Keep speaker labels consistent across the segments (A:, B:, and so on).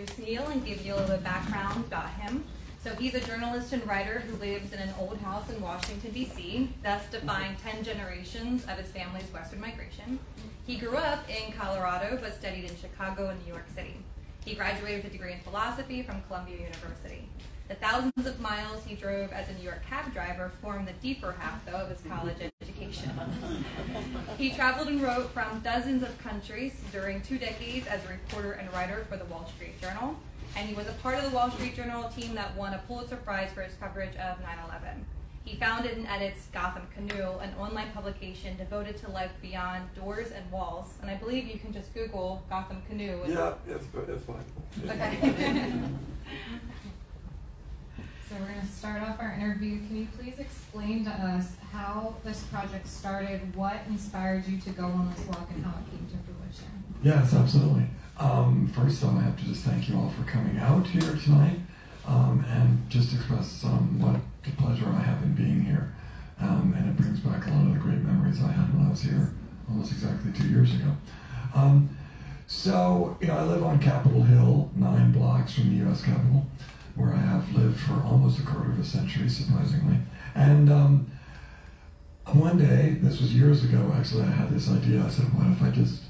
A: introduce Neil and give you a little bit of background about him. So he's a journalist and writer who lives in an old house in Washington, D.C., thus defying 10 generations of his family's western migration. He grew up in Colorado but studied in Chicago and New York City. He graduated with a degree in philosophy from Columbia University. The thousands of miles he drove as a New York cab driver formed the deeper half, though, of his college education. he traveled and wrote from dozens of countries during two decades as a reporter and writer for the Wall Street Journal and he was a part of the Wall Street Journal team that won a Pulitzer Prize for his coverage of 9 11. He founded and edits Gotham Canoe, an online publication devoted to life beyond doors and walls. And I believe you can just Google Gotham Canoe.
B: yeah, it's, it's fine.
A: Okay.
C: so we're going to start off our interview. Can you please explain to us how this project started, what inspired you to go on this walk, and how it came to fruition?
B: Yes, absolutely. Um, first, I have to just thank you all for coming out here tonight um, and just express um, what a pleasure I have in being here. Um, and it brings back a lot of the great memories I had when I was here almost exactly two years ago. Um, so, you know, I live on Capitol Hill, nine blocks from the U.S. Capitol, where I have lived for almost a quarter of a century, surprisingly. And um, one day, this was years ago actually, I had this idea. I said, what if I just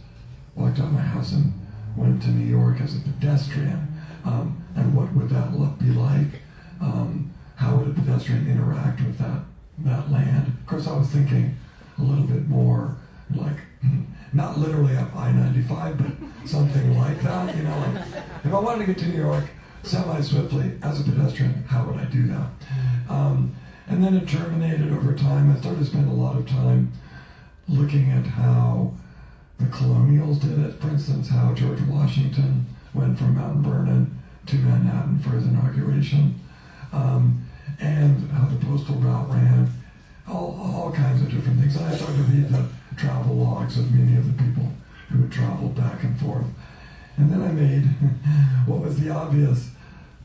B: walked out of my house and went to New York as a pedestrian, um, and what would that look be like? Um, how would a pedestrian interact with that that land? Of course, I was thinking a little bit more like not literally up I-95, but something like that. You know, like if I wanted to get to New York semi-swiftly as a pedestrian, how would I do that? Um, and then it germinated over time. I started to spend a lot of time looking at how the colonials did it. For instance, how George Washington went from Mount Vernon to Manhattan for his inauguration, um, and how the postal route ran, all, all kinds of different things. I started to read the travel logs of many of the people who had traveled back and forth. And then I made what was the obvious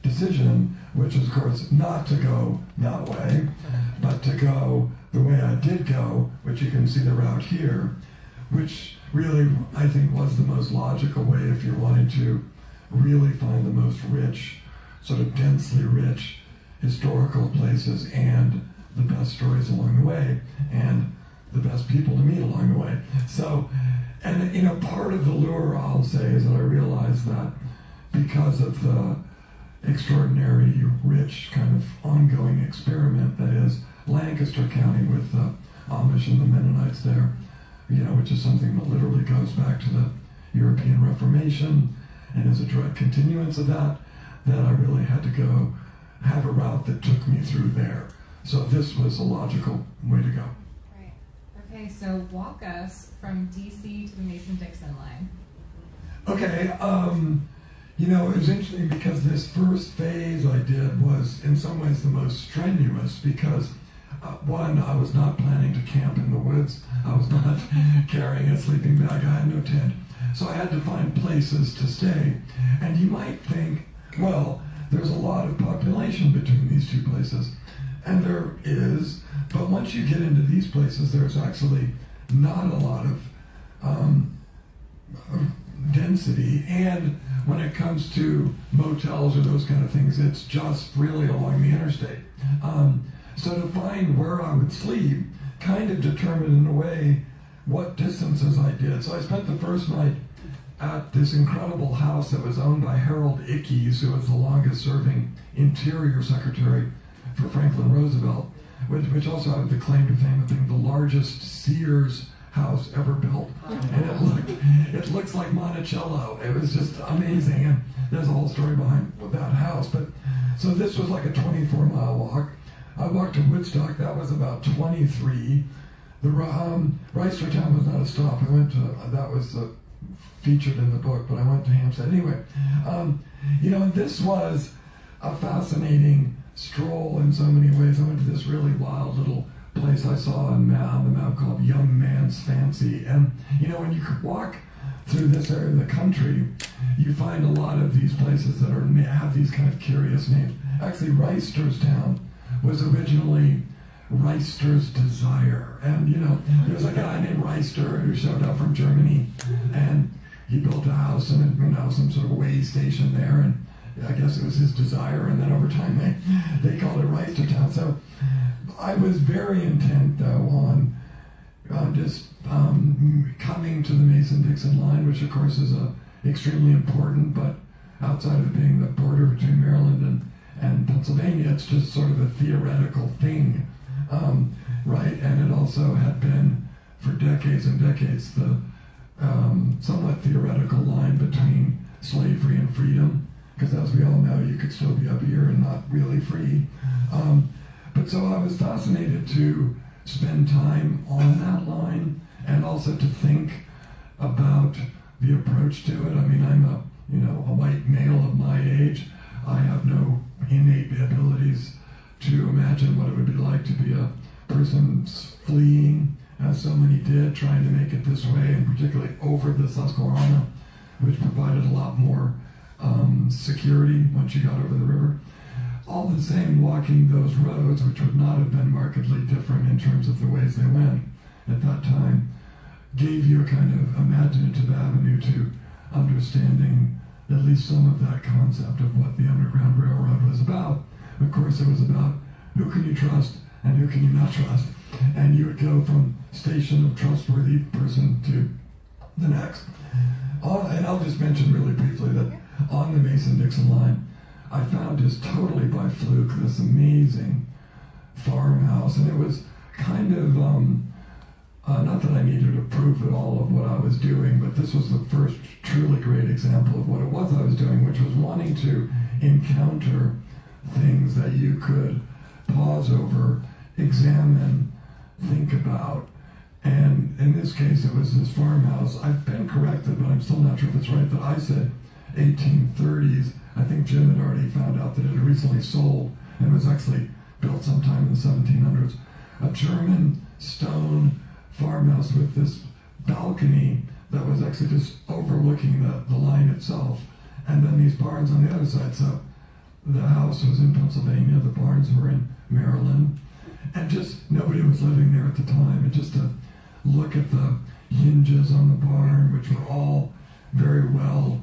B: decision, which was, of course, not to go that way, but to go the way I did go, which you can see the route here, which really, I think, was the most logical way if you're wanting to really find the most rich, sort of densely rich historical places and the best stories along the way and the best people to meet along the way. So, and you know, part of the lure, I'll say, is that I realized that because of the extraordinary, rich, kind of ongoing experiment that is Lancaster County with the Amish and the Mennonites there, you know, which is something that literally goes back to the European Reformation and is a direct continuance of that, that I really had to go have a route that took me through there. So this was a logical way to go.
C: So walk us from DC to the Mason-Dixon line.
B: Okay, um, you know, it was interesting because this first phase I did was in some ways the most strenuous because uh, one, I was not planning to camp in the woods. I was not carrying a sleeping bag. I had no tent. So I had to find places to stay. And you might think, well, there's a lot of population between these two places. And there is, but once you get into these places, there's actually not a lot of um, density. And when it comes to motels or those kind of things, it's just really along the interstate. Um, so to find where I would sleep kind of determined in a way what distances I did. So I spent the first night at this incredible house that was owned by Harold Ickes, who was the longest serving Interior Secretary for Franklin Roosevelt, which, which also had the claim to fame of being the largest Sears house ever built. And it looked, it looks like Monticello. It was just amazing. And there's a whole story behind that house. But so this was like a 24 mile walk. I walked to Woodstock. That was about 23. The um, Reisterstown was not a stop. I went to that was uh, featured in the book, but I went to Hampstead anyway. Um, you know, this was a fascinating stroll in so many ways. I went to this really wild little place I saw on the map called Young Man's Fancy, and you know, when you walk through this area of the country, you find a lot of these places that are have these kind of curious names. Actually, Reisterstown was originally Reister's Desire. And, you know, there was a guy named Reister who showed up from Germany. And, he built a house and you know some sort of way station there, and I guess it was his desire. And then over time they they called it Reisterstown. So I was very intent though on uh, just um, coming to the Mason-Dixon line, which of course is a extremely important, but outside of being the border between Maryland and, and Pennsylvania, it's just sort of a theoretical thing, um, right? And it also had been for decades and decades the um, somewhat theoretical line between slavery and freedom, because as we all know, you could still be up here and not really free. Um, but so I was fascinated to spend time on that line and also to think about the approach to it. I mean, I'm a you know a white male of my age. I have no innate abilities to imagine what it would be like to be a person fleeing, as so many did, trying to make it this way, and particularly over the Susquehanna, which provided a lot more um, security once you got over the river all the same, walking those roads, which would not have been markedly different in terms of the ways they went at that time, gave you a kind of imaginative avenue to understanding at least some of that concept of what the Underground Railroad was about. Of course, it was about who can you trust and who can you not trust. And you would go from station of trustworthy person to the next. And I'll just mention really briefly that on the Mason-Dixon line, I found just totally by fluke this amazing farmhouse, and it was kind of um, uh, not that I needed prove at all of what I was doing, but this was the first truly great example of what it was I was doing, which was wanting to encounter things that you could pause over, examine, think about. And in this case, it was this farmhouse. I've been corrected, but I'm still not sure if it's right that I said 1830s I think Jim had already found out that it had recently sold and was actually built sometime in the 1700s. A German stone farmhouse with this balcony that was actually just overlooking the, the line itself. And then these barns on the other side. So the house was in Pennsylvania, the barns were in Maryland. And just nobody was living there at the time. And just to look at the hinges on the barn, which were all very well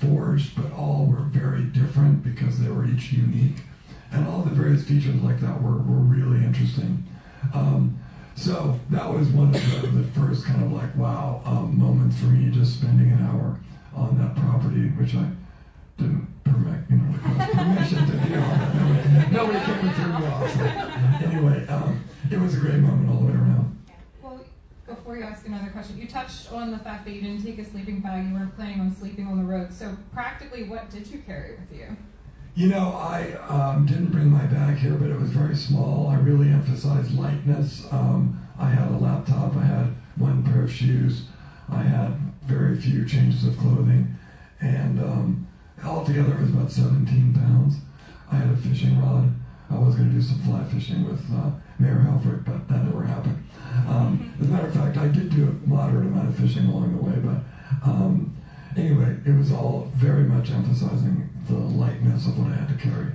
B: forged, but all were very different because they were each unique. And all the various features like that were, were really interesting. Um, so that was one of the, the first kind of like wow um, moments for me, just spending an hour on that property, which I didn't permit, you know, permission to be on. Nobody, nobody came and threw me off. So anyway, um, it was a great moment all the way around.
C: Before you ask another question, you touched on the fact that you didn't take a sleeping bag. You weren't planning on sleeping on the road. So practically, what did you carry with you?
B: You know, I um, didn't bring my bag here, but it was very small. I really emphasized lightness. Um, I had a laptop, I had one pair of shoes, I had very few changes of clothing, and um, altogether it was about 17 pounds. I had a fishing rod. I was going to do some fly fishing with uh, Mayor Helfrich, but that never happened. Um, as a matter of fact, I did do a moderate amount of fishing along the way, but um, anyway, it was all very much emphasizing the lightness of what I had to carry.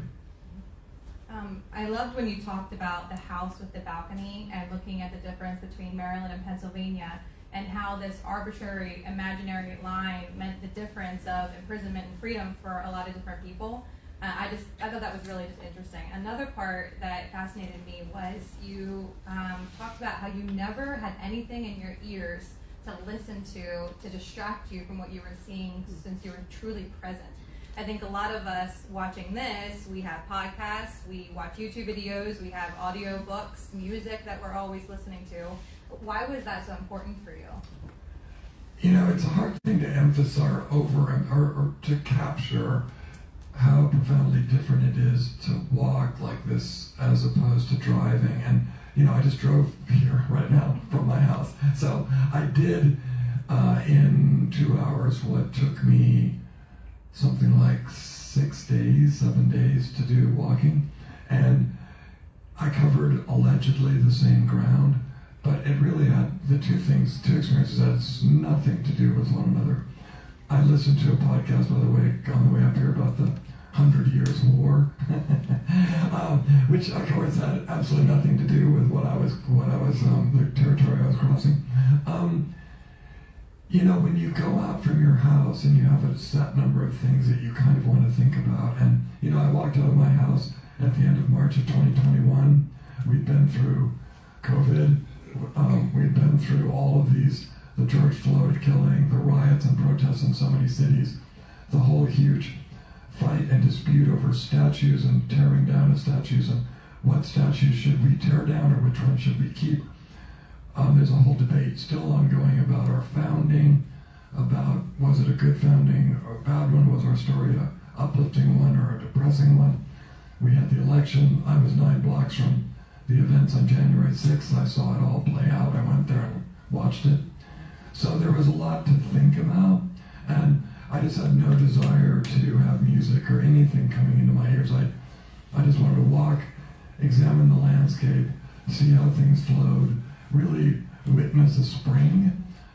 A: Um, I loved when you talked about the house with the balcony and looking at the difference between Maryland and Pennsylvania and how this arbitrary imaginary line meant the difference of imprisonment and freedom for a lot of different people. Uh, I just I thought that was really just interesting. Another part that fascinated me was you um, talked about how you never had anything in your ears to listen to to distract you from what you were seeing since you were truly present. I think a lot of us watching this, we have podcasts, we watch YouTube videos, we have audio books, music that we're always listening to. Why was that so important for you?
B: You know, it's a hard thing to emphasize over or, or to capture how profoundly different it is to walk like this as opposed to driving. And, you know, I just drove here right now from my house. So I did uh, in two hours what took me something like six days, seven days to do walking. And I covered allegedly the same ground, but it really had the two things, two experiences had nothing to do with one another. I listened to a podcast, by the way, on the way up here about the Hundred Years' War, um, which of course had absolutely nothing to do with what I was, what I was, um, the territory I was crossing. Um, you know, when you go out from your house and you have a set number of things that you kind of want to think about. And, you know, I walked out of my house at the end of March of 2021. We'd been through COVID. Um, we'd been through all of these the George Floyd killing, the riots and protests in so many cities, the whole huge fight and dispute over statues and tearing down of statues and what statues should we tear down or which ones should we keep. Um, there's a whole debate still ongoing about our founding, about was it a good founding or a bad one? Was our story a uplifting one or a depressing one? We had the election. I was nine blocks from the events on January 6th. I saw it all play out. I went there and watched it. So there was a lot to think about, and I just had no desire to have music or anything coming into my ears. I, I just wanted to walk, examine the landscape, see how things flowed, really witness a spring.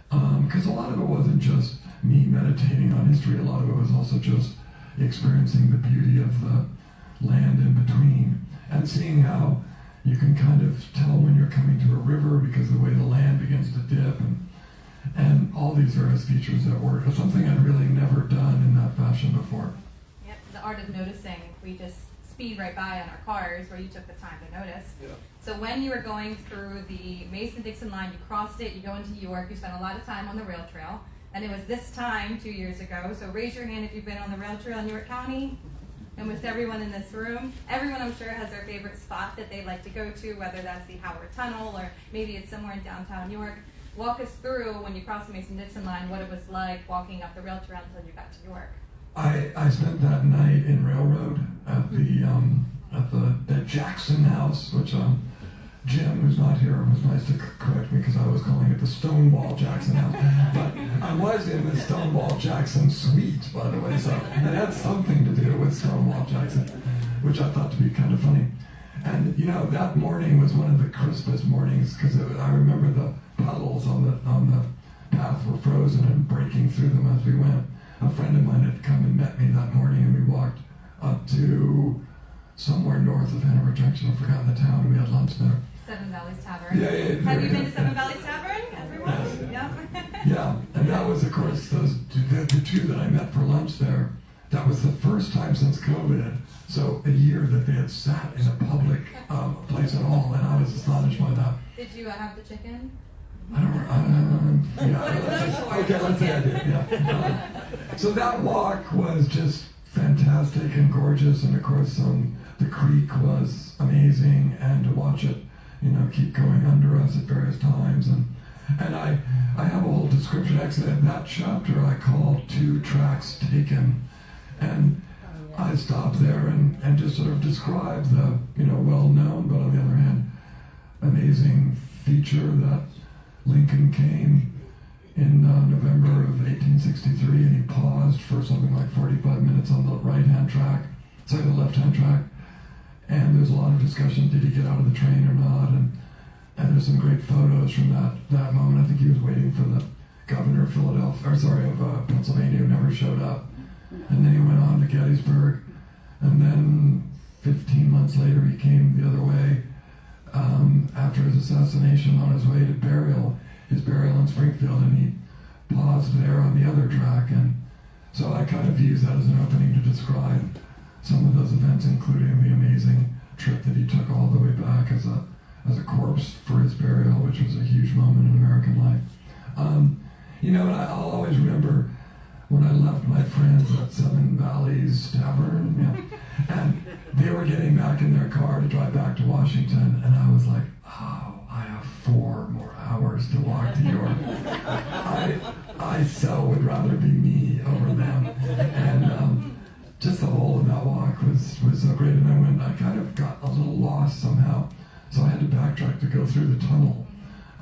B: Because um, a lot of it wasn't just me meditating on history, a lot of it was also just experiencing the beauty of the land in between and seeing how you can kind of tell when you're coming to a river because the way the land begins to dip and and all these various features that were something I'd really never done in that fashion before.
A: Yep, the art of noticing. We just speed right by on our cars where you took the time to notice.
B: Yeah.
A: So when you were going through the Mason-Dixon line, you crossed it, you go into York, you spent a lot of time on the rail trail, and it was this time two years ago. So raise your hand if you've been on the rail trail in York County. Almost everyone in this room, everyone I'm sure has their favorite spot that they like to go to, whether that's the Howard Tunnel or maybe it's somewhere in downtown York walk us through when you crossed the Mason-Dixon line, what it was like walking up the rail trail until you got to York.
B: I, I spent that night in Railroad at the um, at the at Jackson House, which um, Jim, who's not here, was nice to correct me because I was calling it the Stonewall Jackson House. But I was in the Stonewall Jackson suite, by the way, so it had something to do with Stonewall Jackson, which I thought to be kind of funny. And you know, that morning was one of the crispest mornings because I remember the on the on the path were frozen and breaking through them as we went. A friend of mine had come and met me that morning, and we walked up to somewhere north of Hanover Junction. I've forgotten the town, and we had lunch there.
A: Seven Valleys Tavern.
B: Yeah, yeah.
A: Have you
B: yeah,
A: been to Seven Valleys Tavern, everyone?
B: Yes.
A: Yeah.
B: yeah, and that was, of course, those the, the two that I met for lunch there. That was the first time since COVID, so a year that they had sat in a public um, place at all, and I was astonished by that.
A: Did you uh, have the chicken?
B: I don't. Um, yeah. okay, let's say I did. Yeah. so that walk was just fantastic and gorgeous, and of course, um, the creek was amazing, and to watch it, you know, keep going under us at various times, and and I I have a whole description. Actually, in that chapter, I call two tracks taken, and. I stop there and, and just sort of describe the, you know, well known, but on the other hand, amazing feature that Lincoln came in uh, November of 1863 and he paused for something like 45 minutes on the right hand track, sorry, the left hand track. And there's a lot of discussion did he get out of the train or not? And, and there's some great photos from that, that moment. I think he was waiting for the governor of Philadelphia, or sorry, of uh, Pennsylvania who never showed up. And then he went on to Gettysburg. And then 15 months later, he came the other way um, after his assassination on his way to burial, his burial in Springfield, and he paused there on the other track. And so I kind of use that as an opening to describe some of those events, including the amazing trip that he took all the way back as a as a corpse for his burial, which was a huge moment in American life. Um, you know, I'll always remember when I left my friends at Seven Valleys Tavern, yeah, and they were getting back in their car to drive back to Washington, and I was like, oh, I have four more hours to walk to York. I, I so would rather be me over them. And um, just the whole of that walk was, was so great. And I went, I kind of got a little lost somehow. So I had to backtrack to go through the tunnel,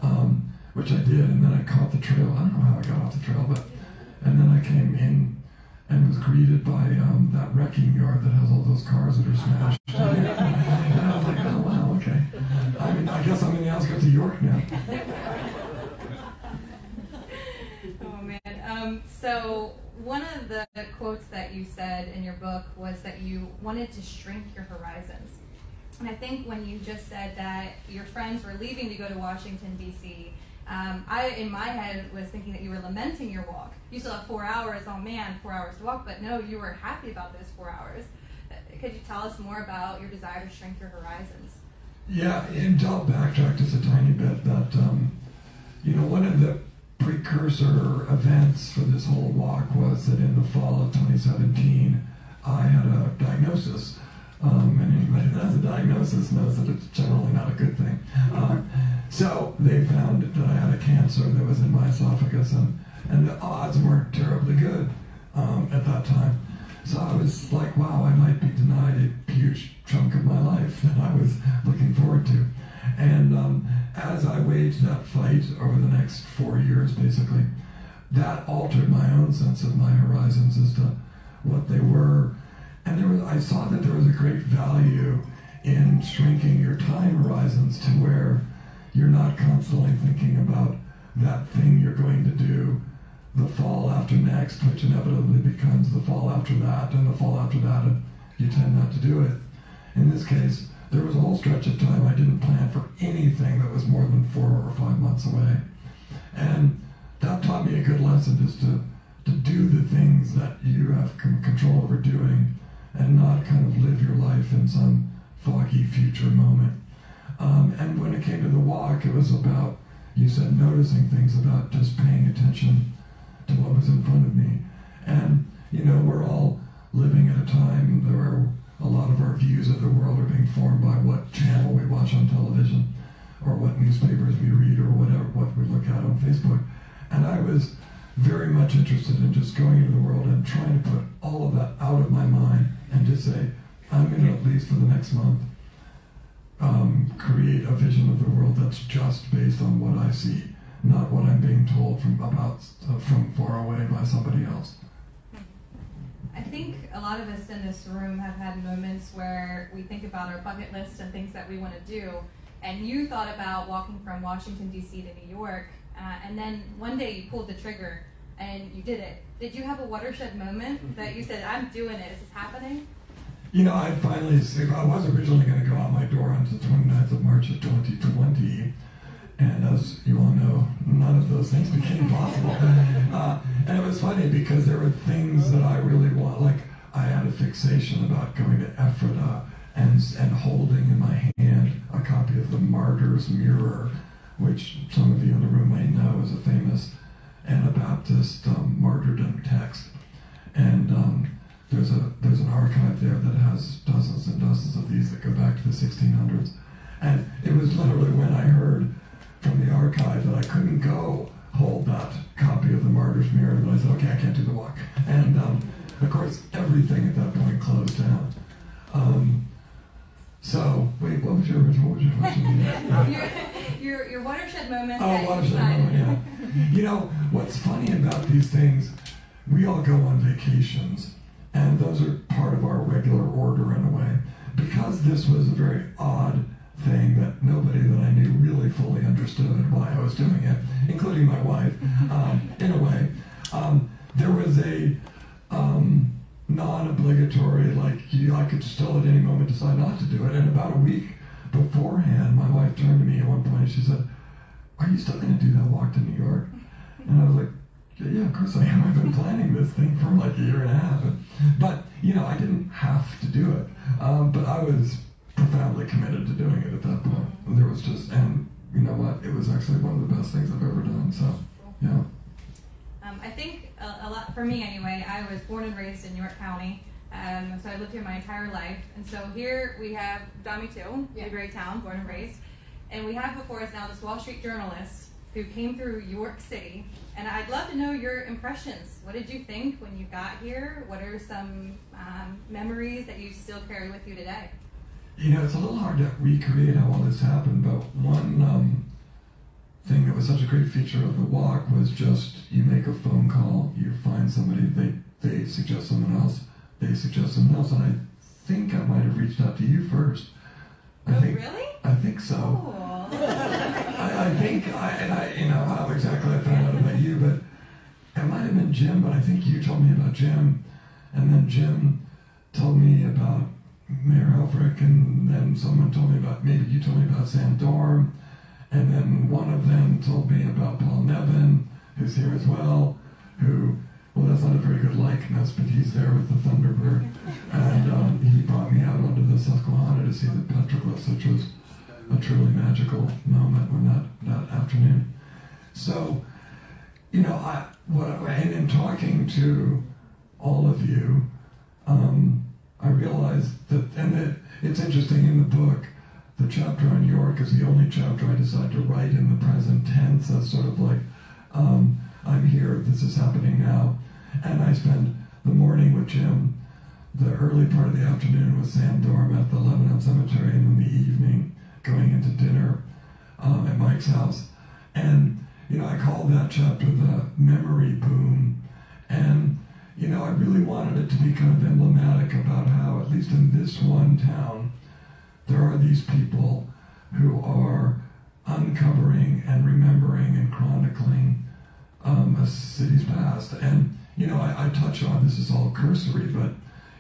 B: um, which I did, and then I caught the trail. I don't know how I got off the trail, but and then I came in and was greeted by um, that wrecking yard that has all those cars that are smashed. Oh, and I was like, oh wow, okay. I mean, I guess I'm in the outskirts of York now.
A: oh man. Um, so one of the quotes that you said in your book was that you wanted to shrink your horizons. And I think when you just said that your friends were leaving to go to Washington D.C Um, I, in my head, was thinking that you were lamenting your walk. You still have four hours. Oh man, four hours to walk. But no, you were happy about those four hours. Uh, Could you tell us more about your desire to shrink your horizons?
B: Yeah, and I'll backtrack just a tiny bit. That um, you know, one of the precursor events for this whole walk was that in the fall of 2017, I had a diagnosis. Um, and anybody that has a diagnosis knows that it's generally not a good thing. Um, so they found that I had a cancer that was in my esophagus, and, and the odds weren't terribly good um, at that time. So I was like, wow, I might be denied a huge chunk of my life that I was looking forward to. And um, as I waged that fight over the next four years, basically, that altered my own sense of my horizons as to what they were. And there was, I saw that there was a great value in shrinking your time horizons to where you're not constantly thinking about that thing you're going to do the fall after next, which inevitably becomes the fall after that, and the fall after that, and you tend not to do it. In this case, there was a whole stretch of time I didn't plan for anything that was more than four or five months away. And that taught me a good lesson just to, to do the things that you have control over doing and not kind of live your life in some foggy future moment. Um, and when it came to the walk, it was about, you said, noticing things, about just paying attention to what was in front of me. And, you know, we're all living at a time where a lot of our views of the world are being formed by what channel we watch on television or what newspapers we read or whatever, what we look at on Facebook. And I was very much interested in just going into the world and trying to put all of that out of my mind and just say, I'm going to, at least for the next month, um, create a vision of the world that's just based on what I see, not what I'm being told from about uh, from far away by somebody else.
A: I think a lot of us in this room have had moments where we think about our bucket list and things that we want to do. And you thought about walking from Washington, D.C. to New York, uh, and then one day you pulled the trigger and you did it. Did you have a watershed moment that you said, I'm doing it, is this happening?
B: You know, I finally, I was originally going to go out my door on the 29th of March of 2020, and as you all know, none of those things became possible. Uh, and it was funny because there were things that I really want, like I had a fixation about going to Ephrata and, and holding in my hand a copy of the Martyr's Mirror, which some of you in the room may know is a famous Anabaptist um, martyrdom text. And um, there's a there's an archive there that has dozens and dozens of these that go back to the 1600s. And it was literally when I heard from the archive that I couldn't go hold that copy of the Martyr's Mirror that I said, okay, I can't do the walk. And um, of course, everything at that point closed down. Um, so, wait, what was your original? What was your question?
A: your, your, your watershed moment.
B: Oh, watershed moment, yeah. You know, what's funny about these things, we all go on vacations, and those are part of our regular order in a way. Because this was a very odd thing that nobody that I knew really fully understood why I was doing it, including my wife, um, in a way, um, there was a um, non-obligatory, like you, I could still at any moment decide not to do it. And about a week beforehand, my wife turned to me at one point and she said, are you still going to do that walk to New York? And I was like, yeah, of course I am. I've been planning this thing for like a year and a half. But, you know, I didn't have to do it. Um, but I was profoundly committed to doing it at that point. And there was just, and you know what? It was actually one of the best things I've ever done. So, yeah.
A: Um, I think a, a lot for me anyway. I was born and raised in York County, um, so I lived here my entire life. And so here we have Dami too,
C: Yeah.
A: a great town, born and raised, and we have before us now this Wall Street journalist who came through York City. And I'd love to know your impressions. What did you think when you got here? What are some um, memories that you still carry with you today?
B: You know, it's a little hard to recreate how all this happened, but one um, thing that was such a great feature of the walk was just you make a phone call, you find somebody, they, they suggest someone else, they suggest someone else, and I think I might have reached out to you first. I
A: oh,
B: think,
A: really?
B: I think so. I, I think, I, and I, you know, how exactly I found out about you, but it might have been Jim, but I think you told me about Jim, and then Jim told me about Mayor Helfrich, and then someone told me about, maybe you told me about Sam Dorm, And then one of them told me about Paul Nevin, who's here as well, who, well, that's not a very good likeness, but he's there with the Thunderbird. And um, he brought me out onto the Susquehanna to see the petroglyphs, which was a truly magical moment when that, that afternoon. So, you know, I, what, and in talking to all of you, um, I realized that, and it, it's interesting in the book, the chapter on York is the only chapter I decided to write in the present tense as sort of like, um, I'm here, this is happening now. And I spend the morning with Jim, the early part of the afternoon with Sam Dorm at the Lebanon Cemetery, and in the evening going into dinner um, at Mike's house. And, you know, I called that chapter the memory boom. And, you know, I really wanted it to be kind of emblematic about how, at least in this one town, there are these people who are uncovering and remembering and chronicling um, a city's past. And, you know, I, I touch on this is all cursory, but,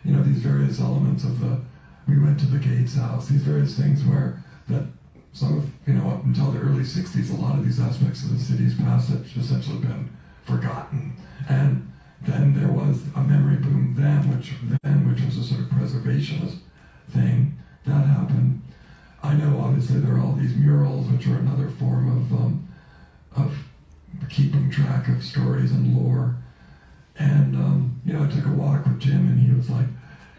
B: you know, these various elements of the, we went to the Gates house, these various things where that some of, you know, up until the early 60s, a lot of these aspects of the city's past had essentially been forgotten. And then there was a memory boom then, which then, which was a sort of preservationist thing that happened. I know obviously there are all these murals, which are another form of um, of keeping track of stories and lore. And um, you know, I took a walk with Jim, and he was like,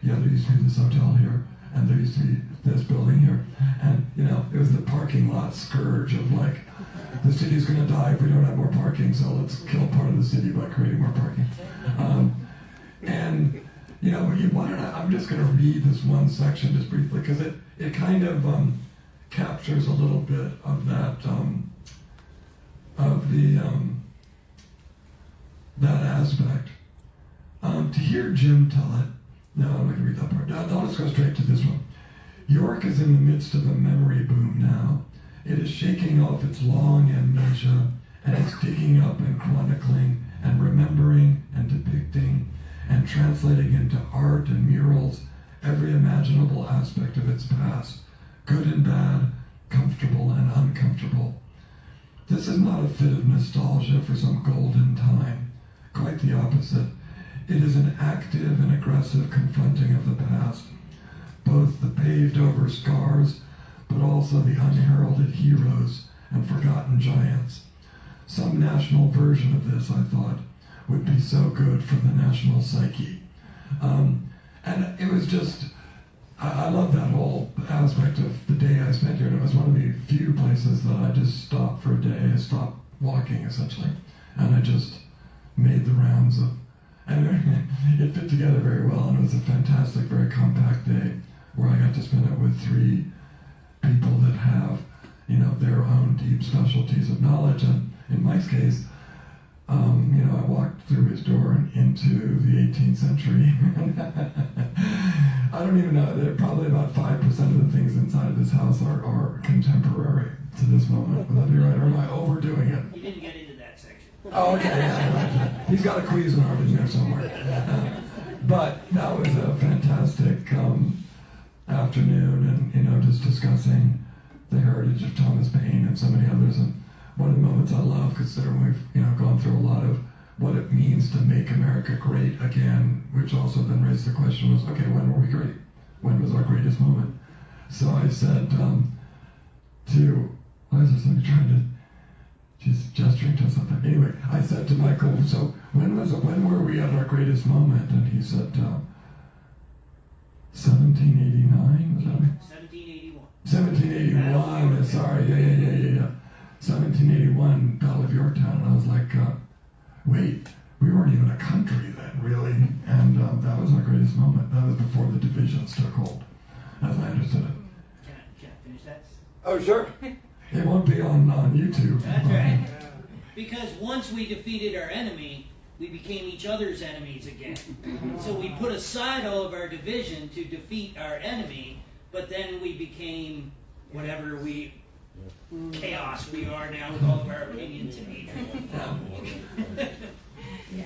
B: "Yeah, there used to be this hotel here, and there used to be this building here, and you know, it was the parking lot scourge of like." The city's going to die if we don't have more parking, so let's kill part of the city by creating more parking. Um, and you know, you, I'm just going to read this one section just briefly because it, it kind of um, captures a little bit of that um, of the um, that aspect. Um, to hear Jim tell it, no, I'm not going to read that part. No, let's go straight to this one. York is in the midst of a memory boom now. It is shaking off its long amnesia and it's digging up and chronicling and remembering and depicting and translating into art and murals every imaginable aspect of its past, good and bad, comfortable and uncomfortable. This is not a fit of nostalgia for some golden time. Quite the opposite. It is an active and aggressive confronting of the past, both the paved over scars, but also the unheralded heroes and forgotten giants. Some national version of this, I thought, would be so good for the national psyche. Um, and it was just, I, I love that whole aspect of the day I spent here. And it was one of the few places that I just stopped for a day. I stopped walking essentially, and I just made the rounds of, and it fit together very well. And it was a fantastic, very compact day where I got to spend it with three people that have, you know, their own deep specialties of knowledge. And in Mike's case, um, you know, I walked through his door and into the 18th century. I don't even know. Probably about five percent of the things inside of this house are, are contemporary to this moment. Would that be right? Or am I overdoing it?
D: He didn't get into that section.
B: Oh, okay. Yeah, He's got a Cuisinart in there somewhere. But that was a fantastic um, afternoon, and you know, just discussing the heritage of Thomas Paine and so many others. And one of the moments I love, considering we've you know gone through a lot of what it means to make America great again, which also then raised the question was, okay, when were we great? When was our greatest moment? So I said um, to, why is there somebody trying to She's gesturing to something. Anyway, I said to Michael, so when was it, when were we at our greatest moment? And he said, uh, 1789, was that me?
D: 1781.
B: 1781, sorry, yeah, yeah, yeah, yeah, yeah. 1781, Battle of Yorktown. And I was like, uh, wait, we weren't even a country then, really. And um, that was our greatest moment. That was before the divisions took hold, as I understood it.
D: Can I, can I finish that?
B: Oh, sure. It won't be on, on YouTube.
D: That's right. Because once we defeated our enemy, we became each other's enemies again. So we put aside all of our division to defeat our enemy, but then we became whatever we chaos we are now with all of our opinions and hatred.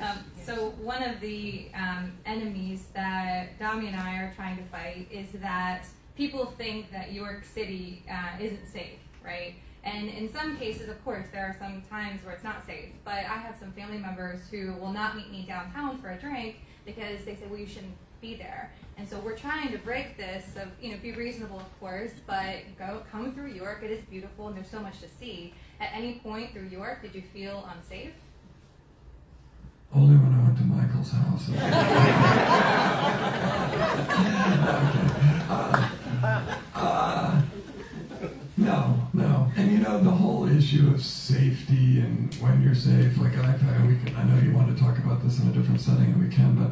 A: Um, so one of the um, enemies that Dami and I are trying to fight is that people think that York City uh, isn't safe, right? And in some cases, of course, there are some times where it's not safe. But I have some family members who will not meet me downtown for a drink because they say, well, you shouldn't be there. And so we're trying to break this of, you know, be reasonable, of course, but go come through York. It is beautiful and there's so much to see. At any point through York, did you feel unsafe?
B: Only when I went to Michael's house. uh, uh, no, no. And you know, the whole issue of safety and when you're safe, like I, I, we can, I know you want to talk about this in a different setting, and we can, but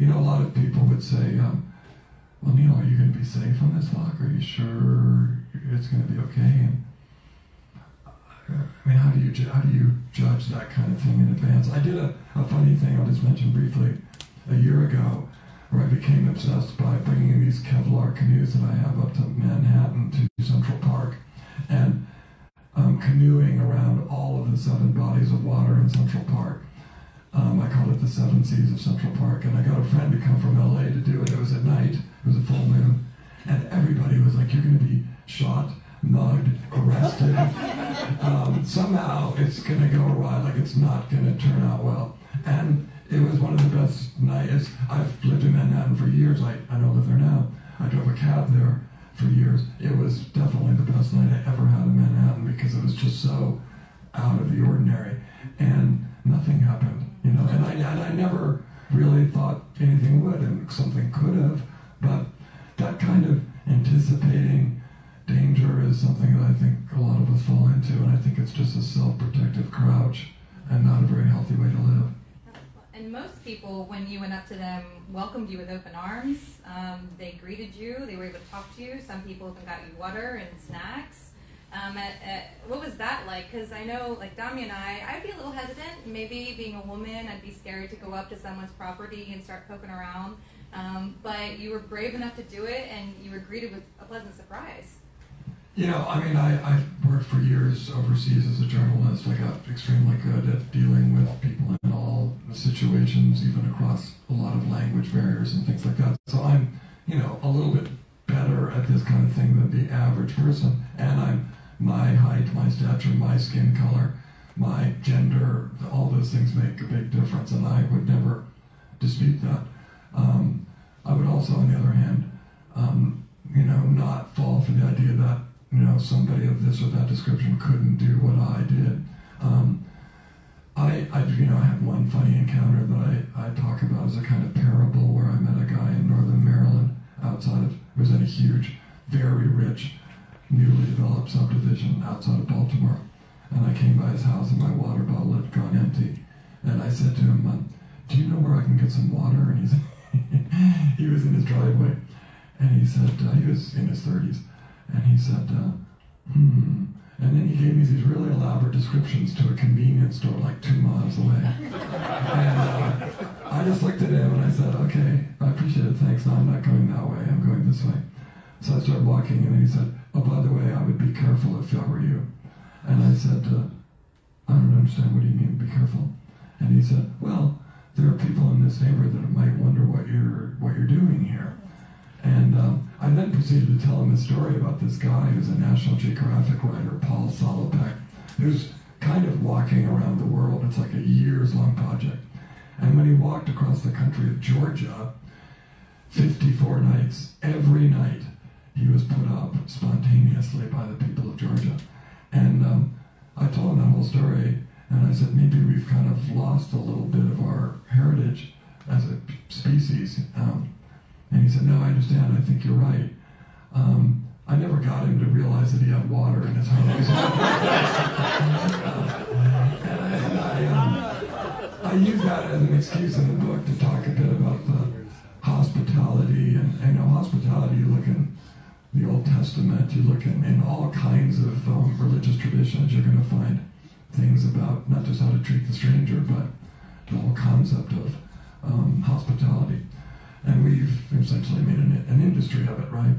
B: you know, a lot of people would say, um, well, Neil, are you going to be safe on this walk? Are you sure it's going to be okay? And I mean, how do you how do you judge that kind of thing in advance? I did a, a funny thing I'll just mention briefly a year ago, where I became obsessed by bringing these Kevlar canoes that I have up to Manhattan to Central Park, and um, canoeing around all of the seven bodies of water in Central Park. Um, I called it the Seven Seas of Central Park, and I got a friend to come from LA to do it. It was at night, it was a full moon, and everybody was like, "You're going to be shot." mugged, arrested. Um, somehow it's going to go awry, like it's not going to turn out well. And it was one of the best nights. I've lived in Manhattan for years. I, I don't live there now. I drove a cab there for years. It was definitely the best night I ever had in Manhattan because it was just so out of the ordinary. And nothing happened, you know. And I, and I never really thought anything would, and something could have. But that kind of anticipating danger is something that I think a lot of us fall into, and I think it's just a self-protective crouch and not a very healthy way to live.
A: And most people, when you went up to them, welcomed you with open arms. Um, they greeted you. They were able to talk to you. Some people even got you water and snacks. Um, at, at, what was that like? Because I know, like Dami and I, I'd be a little hesitant. Maybe being a woman, I'd be scared to go up to someone's property and start poking around. Um, but you were brave enough to do it, and you were greeted with a pleasant surprise.
B: You know, I mean, I, I worked for years overseas as a journalist. I got extremely good at dealing with people in all situations, even across a lot of language barriers and things like that. So I'm, you know, a little bit better at this kind of thing than the average person. And I'm my height, my stature, my skin color, my gender, all those things make a big difference. And I would never dispute that. Um, I would also, on the other hand, um, you know, not fall for the idea that you know, somebody of this or that description couldn't do what I did. Um, I, I, you know, I had one funny encounter that I, I talk about as a kind of parable where I met a guy in northern Maryland outside of, was in a huge, very rich, newly developed subdivision outside of Baltimore. And I came by his house and my water bottle had gone empty. And I said to him, do you know where I can get some water? And he said, he was in his driveway. And he said, uh, he was in his 30s. And he said, uh, hmm. And then he gave me these really elaborate descriptions to a convenience store like two miles away. and uh, I just looked at him and I said, okay, I appreciate it, thanks. No, I'm not going that way, I'm going this way. So I started walking and then he said, oh, by the way, I would be careful if I were you. And I said, uh, I don't understand, what do you mean, be careful? And he said, well, there are people in this neighborhood that might wonder what you're, what you're doing here. And um, I then proceeded to tell him a story about this guy who's a National Geographic writer, Paul Salopek, who's kind of walking around the world. It's like a years long project. And when he walked across the country of Georgia, 54 nights, every night, he was put up spontaneously by the people of Georgia. And um, I told him that whole story, and I said, maybe we've kind of lost a little bit of our heritage as a species. Um, and he said, No, I understand. I think you're right. Um, I never got him to realize that he had water in his house. and I, um, I use that as an excuse in the book to talk a bit about the hospitality. And, you know, hospitality, you look in the Old Testament, you look in, in all kinds of um, religious traditions, you're going to find things about not just how to treat the stranger, but the whole concept of um, hospitality and we've essentially made an, an industry of it, right?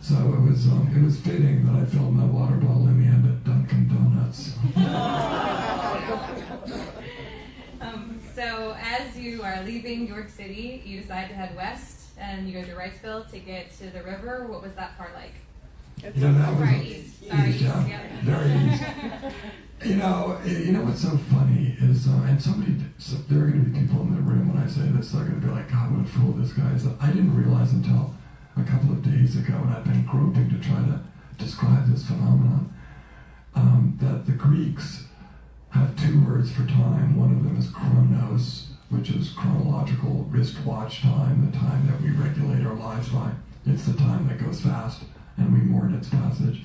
B: So it was um, it was fitting that I filled my water bottle in the end at Dunkin' Donuts.
A: um, so as you are leaving York City, you decide to head west, and you go to Wrightsville to get to the river. What was that part like?
B: You know, that was
C: Right,
B: a-
C: east. Sorry,
B: east, yeah,
C: east,
B: very east. You know, eh, you know what's so funny is, uh, and somebody, so there are going to be people in the room when I say this, they're going to be like, God, what a fool this guy is. I didn't realize until a couple of days ago, and I've been groping to try to describe this phenomenon, um, that the Greeks have two words for time. One of them is chronos, which is chronological wristwatch time, the time that we regulate our lives by. It's the time that goes fast, and we mourn its passage.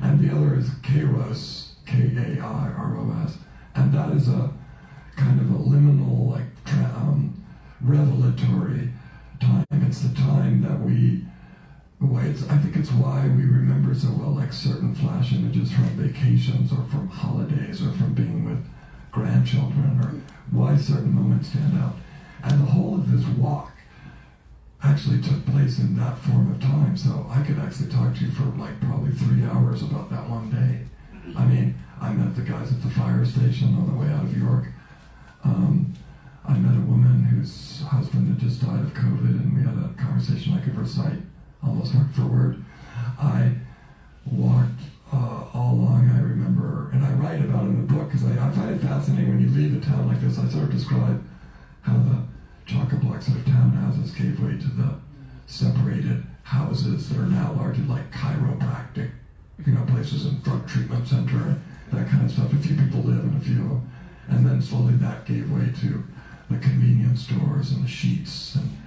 B: And the other is kairos, K-A-I-R-O-S, and that is a kind of a liminal, like um, revelatory time. It's the time that we why it's, I think it's why we remember so well like certain flash images from vacations or from holidays or from being with grandchildren or why certain moments stand out. And the whole of this walk actually took place in that form of time. So I could actually talk to you for like probably three hours about that one day. I mean, I met the guys at the fire station on the way out of York. Um, I met a woman whose husband had just died of COVID, and we had a conversation I could recite almost word for word. I walked uh, all along, I remember, and I write about it in the book because I, I find it fascinating when you leave a town like this. I sort of describe how the chock-a-block sort of townhouses gave way to the separated houses that are now largely like chiropractic, you know, places and drug treatment center that kind of stuff. A few people live in a few. And then slowly that gave way to the convenience stores and the Sheetz and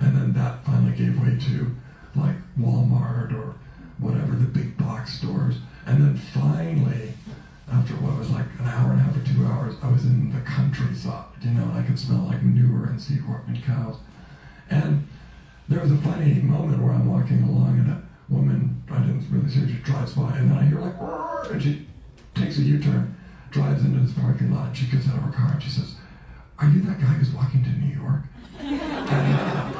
B: and then that finally gave way to like Walmart or whatever, the big box stores. And then finally, after what was like an hour and a half or two hours, I was in the countryside, you know, and I could smell like manure and seahorse and cows. And there was a funny moment where I'm walking along and a woman, I didn't really see her, she drives by and then I hear like, and she takes a U-turn, drives into this parking lot, and she gets out of her car and she says, are you that guy who's walking to New York? And uh,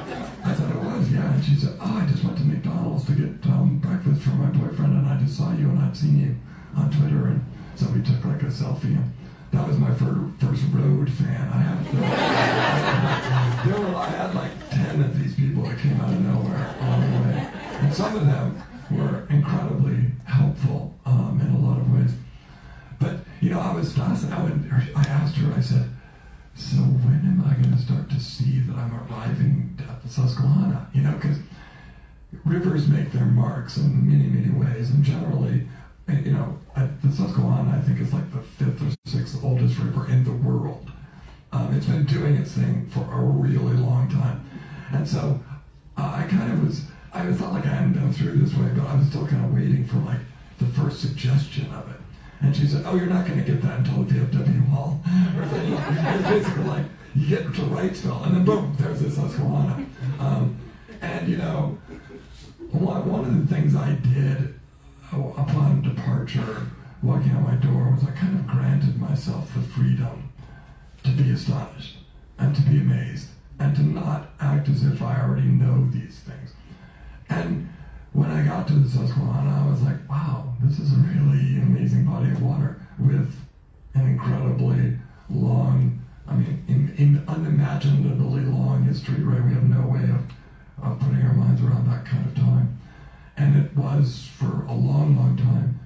B: I thought it was, yeah. And she said, oh, I just went to To get um, breakfast for my boyfriend, and I just saw you, and I'd seen you on Twitter, and so we took like a selfie. And that was my fir- first road fan. I had, there were, I had like 10 of these people that came out of nowhere along the way. And some of them were incredibly helpful um, in a lot of ways. But, you know, I was fascinated. I, I asked her, I said, so when am I going to start to see that I'm arriving at the Susquehanna? You know, because rivers make their marks in many, many ways, and generally, eh, you know, I, the Susquehanna I think is like the fifth or sixth oldest river in the world. Um, it's been doing its thing for a really long time, and so uh, I kind of was. I thought like I hadn't been through this way, but I was still kind of waiting for like the first suggestion of it. And she said, "Oh, you're not going to get that until the VFW Hall." Or it's basically like you get to Wrightsville, and then boom, there's the Susquehanna. Um, and you know, one, of the things I did uh, upon departure, walking out my door, was I kind of granted myself the freedom to be astonished and to be amazed and to not act as if I already know these things. And when I got to the Susquehanna, I was like, wow, this is a really amazing body of water with an incredibly long, I mean, in, in unimaginably long history, right? We have no way of, of putting our minds around that kind of time. And it was, for a long, long time,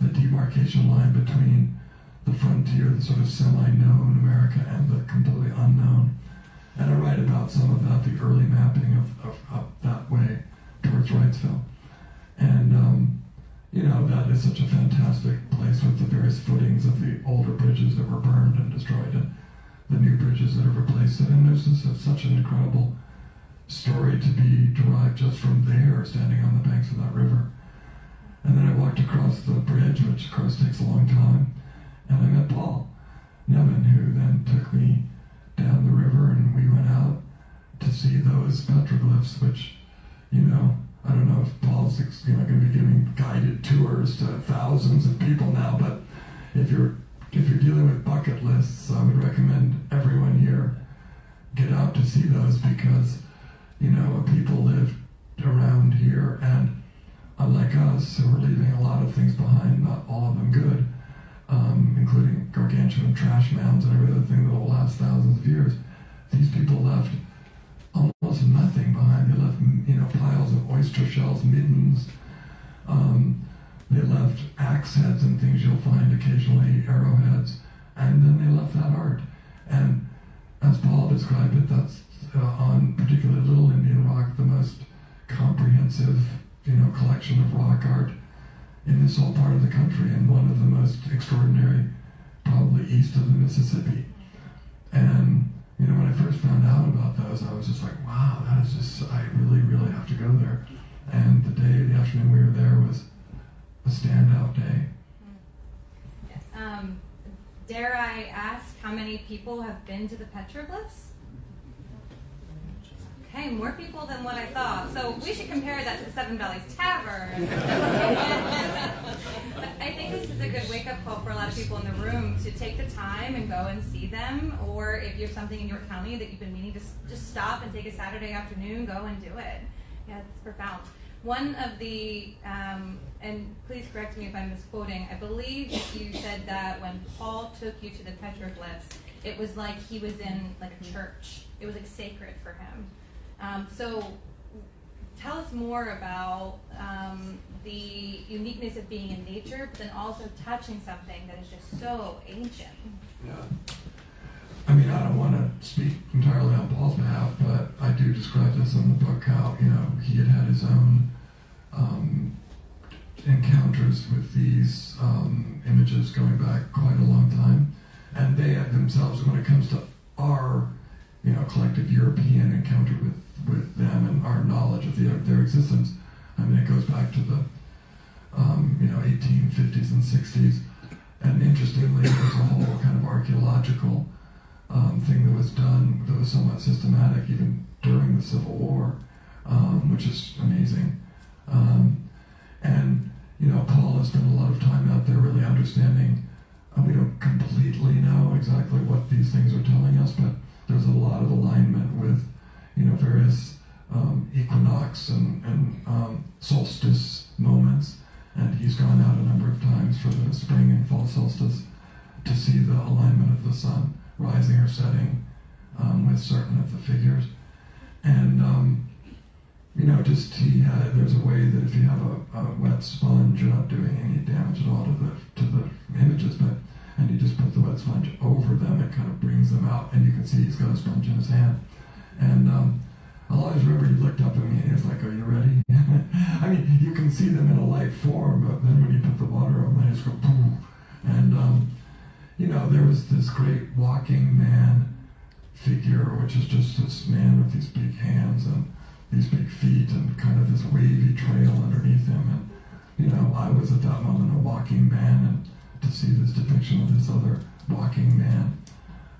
B: the demarcation line between the frontier, the sort of semi-known America, and the completely unknown. And I write about some of that, the early mapping of, of, of that way towards Wrightsville. And, um, you know, that is such a fantastic place with the various footings of the older bridges that were burned and destroyed and the new bridges that have replaced it. And there's just such an incredible story to be derived just from there, standing on the banks of that river. And then I walked across the bridge, which of course takes a long time, and I met Paul Nevin, who then took me down the river and we went out to see those petroglyphs, which, you know, I don't know if Paul's you know going to be giving guided tours to thousands of people now, but if you're if you're dealing with bucket lists, I would recommend everyone here get out to see those because you know people live around here and unlike us who are leaving a lot of things behind, not all of them good, um, including gargantuan trash mounds and every other thing that will last thousands of years. These people left almost nothing behind. They left, you know, piles of oyster shells, middens, Um, they left axe heads and things you'll find occasionally, arrowheads, and then they left that art. And as Paul described it, that's uh, on particularly Little Indian Rock the most comprehensive, you know, collection of rock art in this whole part of the country, and one of the most extraordinary, probably east of the Mississippi. And you know, when I first found out about those, I was just like, wow, that is just, I really, really have to go there. And the day, the afternoon we were there was a standout day.
A: Um, dare I ask how many people have been to the petroglyphs? More people than what I thought. So we should compare that to the Seven Valleys Tavern. I think this is a good wake up call for a lot of people in the room to take the time and go and see them. Or if you have something in York County that you've been meaning to just stop and take a Saturday afternoon, go and do it. Yeah, it's profound. One of the, um, and please correct me if I'm misquoting, I believe you said that when Paul took you to the petroglyphs, it was like he was in like a church. It was like sacred for him. Um, so tell us more about um, the uniqueness of being in nature, but then also touching something that is just so ancient.
B: Yeah. I mean, I don't want to speak entirely on Paul's behalf, but I do describe this in the book how, you know, he had had his own um, encounters with these um, images going back quite a long time. And they themselves, when it comes to our, you know, collective European encounter with, with them and our knowledge of the, their existence, I mean, it goes back to the, um, you know, 1850s and 60s. And interestingly, there's a whole kind of archaeological um, thing that was done that was somewhat systematic even during the Civil War, um, which is amazing. Um, and, you know, Paul has spent a lot of time out there really understanding. We don't completely know exactly what these things are telling us, but there's a lot of alignment with, you know, various um, equinox and, and um, solstice moments. And he's gone out a number of times for the spring and fall solstice to see the alignment of the sun rising or setting um, with certain of the figures. And, um, you know, just he had, there's a way that if you have a, a wet sponge, you're not doing any damage at all to the, to the images, but, and you just put the wet sponge over them, it kind of brings them out, and you can see he's got a sponge in his hand. And um, I'll always remember he looked up at me and he was like, Are you ready? I mean, you can see them in a light form, but then when you put the water on, they just go boom. And, um, you know, there was this great walking man figure, which is just this man with these big hands and these big feet and kind of this wavy trail underneath him. And, you know, I was at that moment a walking man, and to see this depiction of this other walking man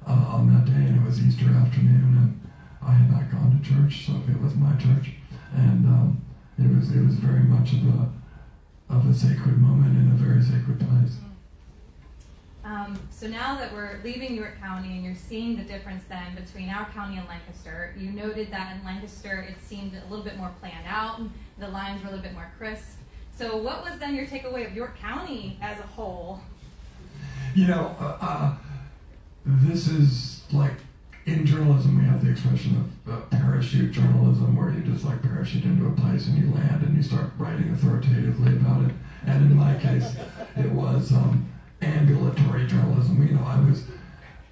B: uh, on that day, and it was Easter afternoon, and I had not gone to church, so it was my church, and um, it was it was very much of a of a sacred moment in a very sacred place.
A: Um, so now that we're leaving York County and you're seeing the difference then between our county and Lancaster, you noted that in Lancaster it seemed a little bit more planned out, the lines were a little bit more crisp. So what was then your takeaway of York County as a whole?
B: You know, uh, uh, this is like in journalism we have the expression of parachute journalism, where you just like parachute into a place and you land and you start writing authoritatively about it. And in my case, it was um, ambulatory journalism. You know, I was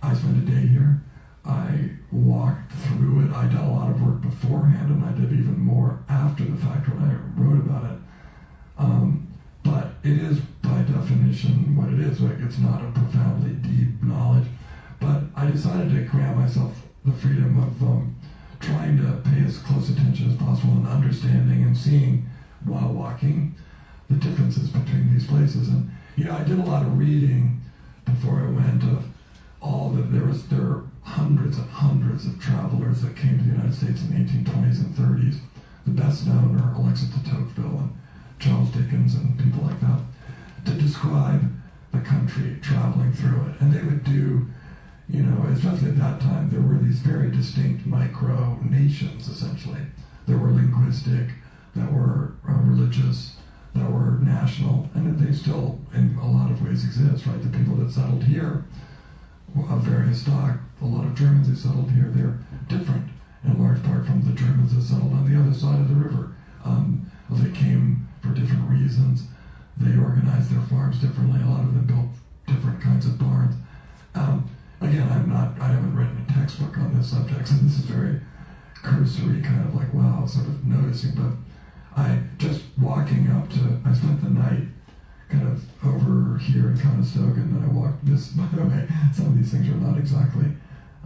B: I spent a day here. I walked through it. I did a lot of work beforehand, and I did even more after the fact when I wrote about it. Um, but it is by definition what it is. Like it's not a profoundly deep knowledge. But I decided to grant myself the freedom of um, trying to pay as close attention as possible and understanding and seeing while walking the differences between these places. And you know, I did a lot of reading before I went of all that there was there are hundreds and hundreds of travelers that came to the United States in the 1820s and 30s. The best known are Alexis de Tocqueville and Charles Dickens and people like that to describe the country traveling through it. And they would do, you know, especially at that time, there were these very distinct micro nations essentially. There were linguistic, that were uh, religious, that were national, and they still, in a lot of ways, exist, right? The people that settled here of various stock, a lot of Germans who settled here, they're different in large part from the Germans that settled on the other side of the river. Um, they came for different reasons. They organized their farms differently. A lot of them built different kinds of barns. Um, again, I'm not. I haven't written a textbook on this subject, so this is very cursory, kind of like wow, sort of noticing. But I just walking up to. I spent the night kind of over here in Conestoga, and then I walked this. By the way, some of these things are not exactly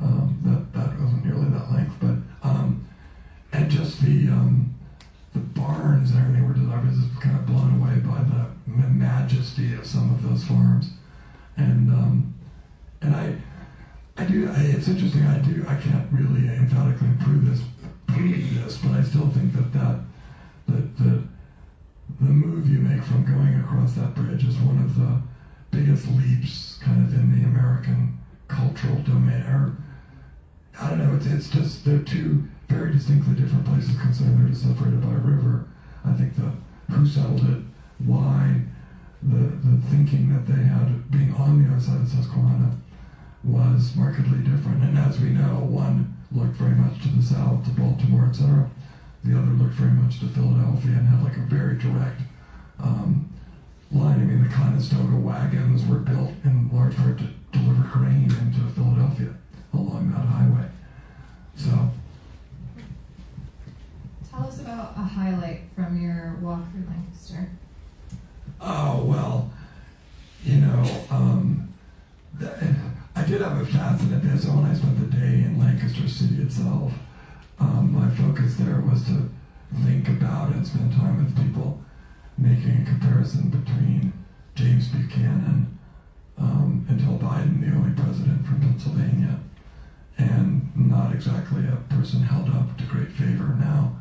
B: um, that that wasn't nearly that length, but um, and just the um, the barns and everything were just I was just kind of blown away by the majesty of some of those farms, and um, and I I do it's interesting I do I can't really emphatically prove this prove this, but I still think that that that the the move you make from going across that bridge is one of the biggest leaps kind of in the American cultural domain. Or I don't know, it's, it's just they're two very distinctly different places considering they're separated by a river. I think the who settled it, why, the the thinking that they had being on the other side of Susquehanna was markedly different. And as we know, one looked very much to the south, to Baltimore, etc. The other looked very much to Philadelphia and had like a very direct um, line. I mean, the Conestoga wagons were built in large part to deliver grain into Philadelphia along that highway. So,
C: Tell us about a highlight from your walk through Lancaster.
B: oh well, you know, um, th- I did have a day. So when I spent the day in Lancaster City itself, um, my focus there was to think about and spend time with people, making a comparison between James Buchanan um, until Biden, the only president from Pennsylvania, and not exactly a person held up to great favor now,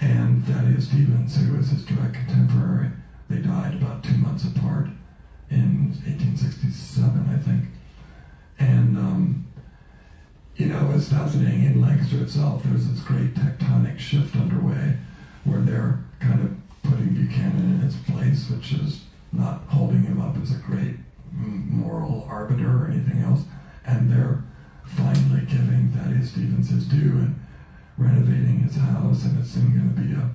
B: and Thaddeus Stevens, who was his direct contemporary. They died about two months apart in 1867, I think. And, um, you know, it's fascinating. In Lancaster itself, there's this great tectonic shift underway where they're kind of putting Buchanan in its place, which is not holding him up as a great moral arbiter or anything else. And they're finally giving Thaddeus Stevens his due and renovating his house, and it's soon going to be a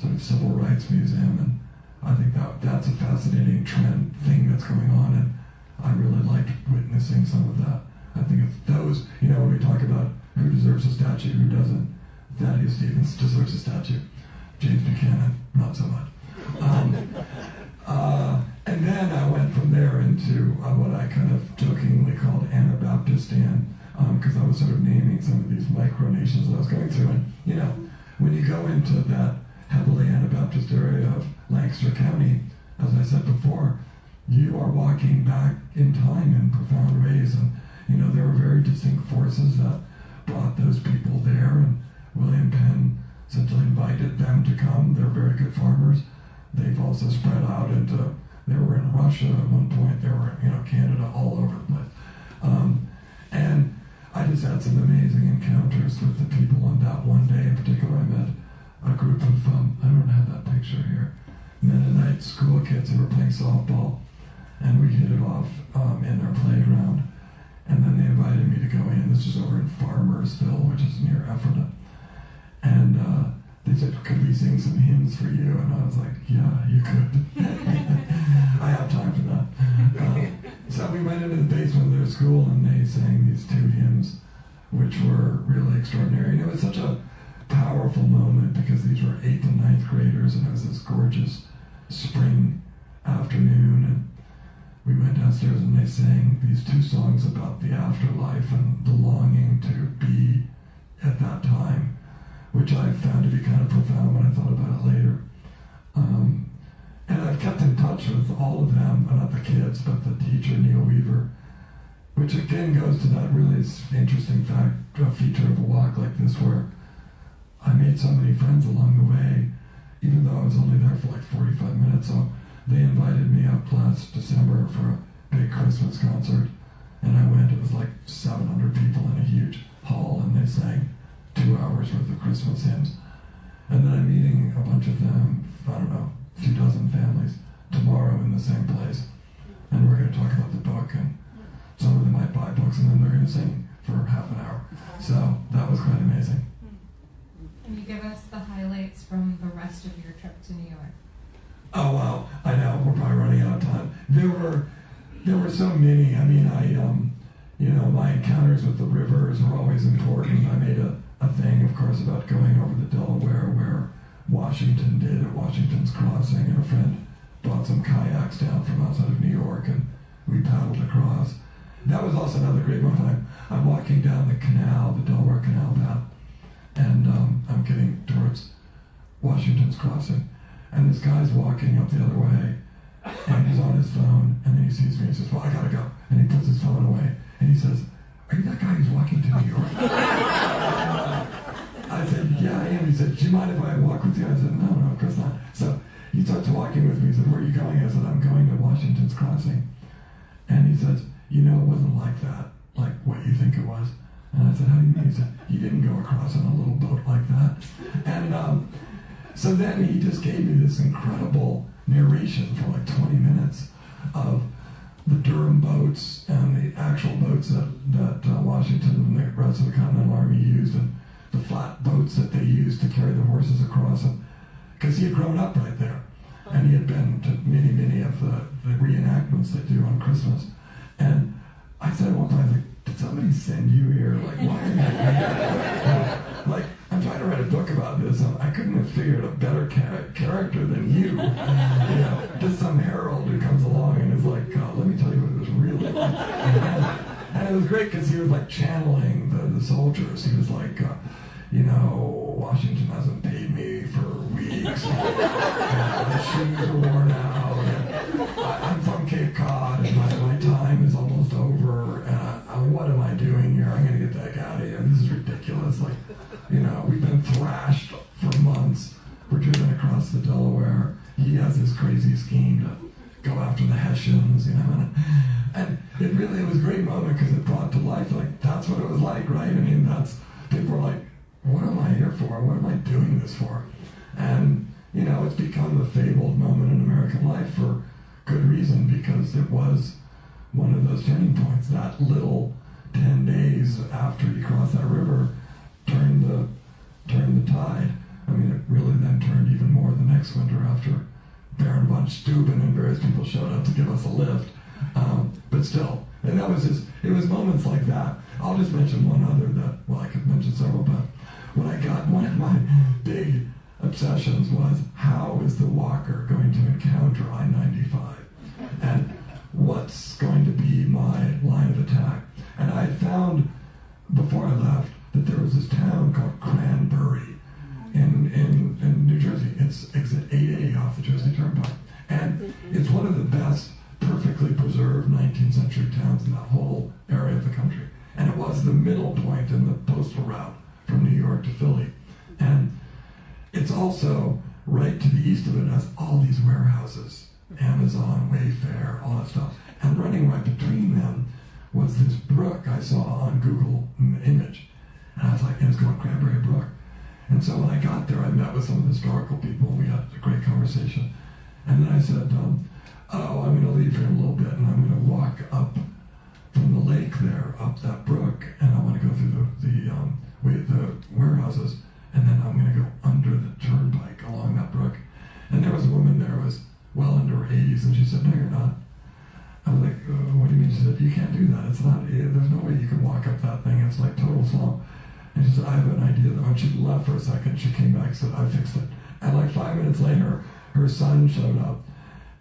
B: sort of civil rights museum. And I think that that's a fascinating trend thing that's going on, and I really liked witnessing some of that. I think it's those, you know, when we talk about who deserves a statue, who doesn't, Thaddeus Stevens deserves a statue. James Buchanan, not so much. Um, uh, and then I went from there into uh, what I kind of jokingly called Anabaptistan, because I was sort of naming some of these micronations that I was going through. And, you know, when you go into that heavily Anabaptist area of Lancaster County, as I said before, you are walking back in time in profound ways. And, you know, there were very distinct forces that brought those people there. And William Penn essentially invited them to come. They're very good farmers. They've also spread out into, they were in Russia at one point, they were, you know, Canada, all over the place. Um, and I just had some amazing encounters with the people on that one day in particular. I met a group of, um, I don't have that picture here, Mennonite school kids who were playing softball, and we hit it off um, in their playground. And then they invited me to go in. This was over in Farmersville, which is near Ephrata. And uh, they said, could we sing some hymns for you? And I was like, yeah, you could. I have time for that. Uh, so we went into the basement of their school and they sang these two hymns, which were really extraordinary. And it was such a powerful moment because these were eighth and ninth graders and it was this gorgeous spring afternoon. And we went downstairs and they sang these two songs about the afterlife and the longing to be at that time which I found to be kind of profound when I thought about it later. Um, and I've kept in touch with all of them, not the kids, but the teacher, Neil Weaver, which again goes to that really interesting fact, a feature of a walk like this where I made so many friends along the way, even though I was only there for like 45 minutes. So they invited me up last December for a big Christmas concert, and I went. It was like 700 people in a huge hall, and they sang two hours worth of Christmas hymns. And then I'm meeting a bunch of them, I don't know, a few dozen families tomorrow in the same place. And we're going to talk about the book, and some of them might buy books, and then they're going to sing for half an hour. So that was quite amazing. Hmm.
C: Can you give us the highlights from the rest of your trip to New York?
B: Oh wow, I know we're probably running out of time. There were there were so many. I mean, I um, you know, my encounters with the rivers are always important. I made a, a thing, of course, about going over the Delaware where Washington did at Washington's Crossing, and a friend brought some kayaks down from outside of New York, and we paddled across. That was also another great moment. I'm, I'm walking down the canal, the Delaware Canal path, and um, I'm getting towards Washington's Crossing, and this guy's walking up the other way, and he's on his phone, and then he sees me and says, "Well, I gotta go," and he puts his phone away, and he says, "Are you that guy who's walking to New York?" I said, "Yeah, I am." He said, "Do you mind if I walk with you?" I said, "No, no, of course not." So he starts walking with me. He said, "Where are you going?" I said, "I'm going to Washington's Crossing," and he says, "You know, it wasn't like that, like what you think it was." And I said, "How do you mean?" He said, "You didn't go across on a little boat like that," and um, so then he just gave me this incredible narration for like 20 minutes of the Durham boats and the actual boats that, that uh, Washington and the rest of the Continental Army used and the flat boats that they used to carry the horses across. Because he had grown up right there. And he had been to many, many of the, the reenactments they do on Christmas. And I said one time, I was like, did somebody send you here? Like, why are you here? like, I'm trying to write a book about this. and I couldn't have figured a better ca- character than you. you know, just some herald who comes along and is like, uh, let me tell you what it was really like. And, and it was great because he was like channeling the, the soldiers. He was like, uh, you know, Washington hasn't paid me for weeks. And the shoes are worn out. And I, I'm you know, we've been thrashed for months. We're driven across the Delaware. He has this crazy scheme to go after the Hessians, you know. And, it really it was a great moment because it brought to life, like, that's what it was like, right? I mean, that's, people were like, what am I here for? What am I doing this for? And, you know, it's become a fabled moment in American life for good reason because it was one of those turning points. That little 10 days after you cross that river turned the, turned the tide. I mean, it really then turned even more the next winter after Baron von Steuben and various people showed up to give us a lift. Um, but still, and that was just, it was moments like that. I'll just mention one other that, well, I could mention several, but when I got one of my big obsessions was how is the walker going to encounter I-95? And what's going to be my line of attack? And I found before I left that there was this town called Cranbury in, in, in New Jersey. It's exit 8A off the Jersey Turnpike. And mm-hmm. it's one of the best perfectly preserved 19th century towns in that whole area of the country. And it was the middle point in the postal route from New York to Philly. And it's also right to the east of it has all these warehouses, Amazon, Wayfair, all that stuff. And running right between them was this brook I saw on Google Image. And I was like, it's called Cranbury Brook. And so when I got there, I met with some historical people, and we had a great conversation. And then I said, um, oh, I'm going to leave here in a little bit, and I'm going to walk up from the lake there, up that brook, and I want to go through the, the, um, the warehouses, and then I'm going to go under the turnpike along that brook. And there was a woman there who was well into her 80s, and she said, no, you're not. I was like, uh, what do you mean? She said, you can't do that. It's not, eh, there's no way you can walk up that thing. It's like total swamp. And she said, I have an idea. When she left for a second, she came back and said, I fixed it. And like five minutes later, her son showed up.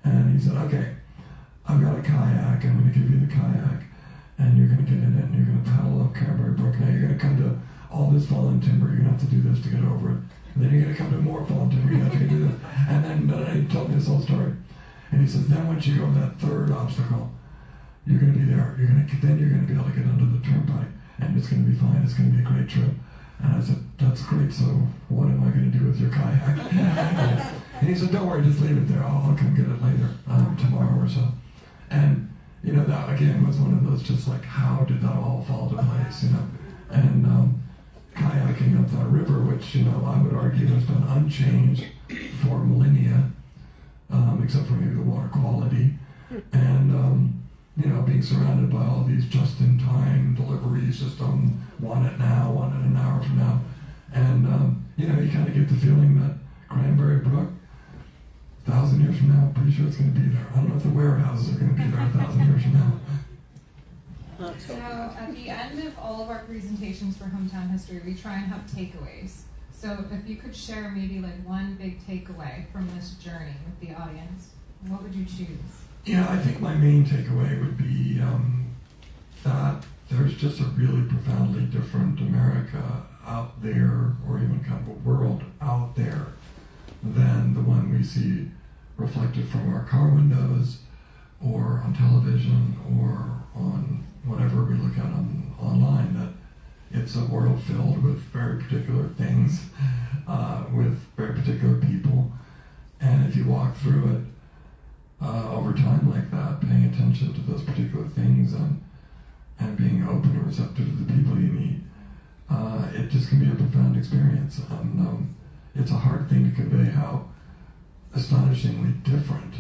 B: And he said, okay, I've got a kayak. I'm going to give you the kayak. And you're going to get in it and you're going to paddle up Cranbury Brook. Now you're going to come to all this fallen timber. You're going to have to do this to get over it. And then you're going to come to more fallen timber. You're going to have to do this. And then he told me this whole story. And he says, then once you go over that third obstacle, you're going to be there. You're going to then you're going to be able to get under the turnpike, and it's going to be fine. It's going to be a great trip. And I said, that's great. So what am I going to do with your kayak? and he said, don't worry, just leave it there. I'll, I'll come get it later, um, tomorrow or so. And you know that again was one of those just like how did that all fall to place? You know, and um, kayaking up that river, which you know I would argue has been unchanged for millennia um, except for maybe the water quality, and um, you know being surrounded by all these just-in-time deliveries, just um, want it now, want it an hour from now, and um, you know you kind of get the feeling that Cranbury Brook a thousand years from now, I'm pretty sure it's going to be there. I don't know if the warehouses are going to be there a thousand years from now.
C: So at the end of all of our presentations for hometown history, we try and have takeaways. So if you could share maybe like one big takeaway from this journey with the audience, what would you choose?
B: Yeah, I think my main takeaway would be um, that there's just a really profoundly different America out there, or even kind of a world out there, than the one we see reflected from our car windows, or on television, or on whatever we look at on online. That it's a world filled with very particular things, uh, with very particular people, and if you walk through it uh, over time like that, paying attention to those particular things and and being open and receptive to the people you meet, uh, it just can be a profound experience. And um, it's a hard thing to convey how astonishingly different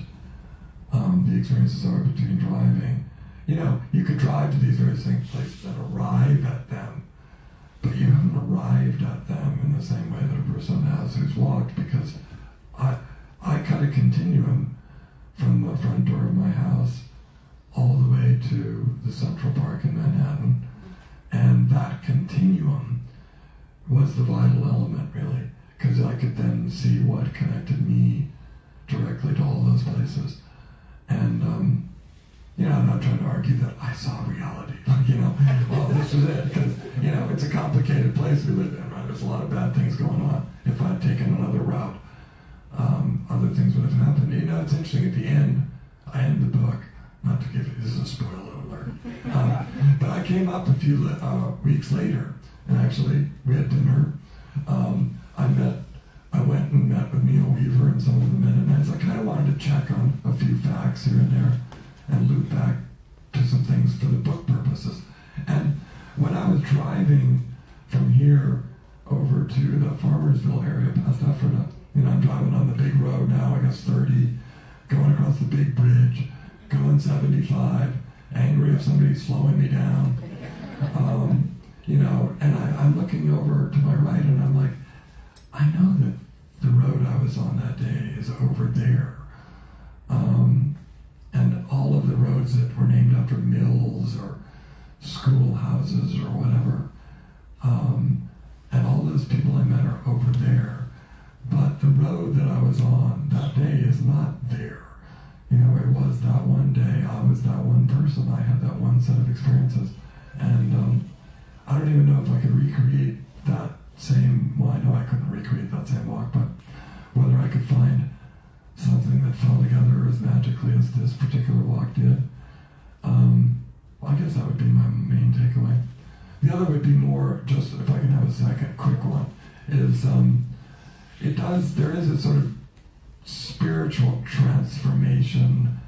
B: um, the experiences are between driving. You know, you could drive to these very same places and arrive at them, but you haven't arrived at them in the same way that a person has who's walked because I I cut a continuum from the front door of my house all the way to the Central Park in Manhattan. And that continuum was the vital element, really, because I could then see what connected me directly to all those places. And, um, you know, I'm not trying to argue that I saw reality. Like, you know, well, this is it. Because, you know, it's a complicated place we live in, right? There's a lot of bad things going on. If I'd taken another route, um, other things would have happened. You know, it's interesting. At the end, I end the book. Not to give you this is a spoiler alert, um, but I came up a few uh, weeks later, and actually we had dinner. Um, I met, I went and met with Neil Weaver and some of the men, Mennonites. I kind of wanted to check on a few facts here and there, and loop back to some things for the book purposes. And when I was driving from here over to the Farmersville area past Ephrata, you know, I'm driving on the big road now, I guess 30, going across the big bridge, going 75, angry if somebody's slowing me down. Um, you know, and I, I'm looking over to my right and I'm like, I know that the road I was on that day is over there. Um, and all of the roads that were named after mills or schoolhouses or whatever, um, and all those people I met are over there. But the road that I was on that day is not there. You know, it was that one day. I was that one person. I had that one set of experiences. And um, I don't even know if I could recreate that same, well, I know I couldn't recreate that same walk, but whether I could find something that fell together as magically as this particular walk did, um, I guess that would be my main takeaway. The other would be more, just if I can have a second quick one, is um, it does, there is a sort of spiritual transformation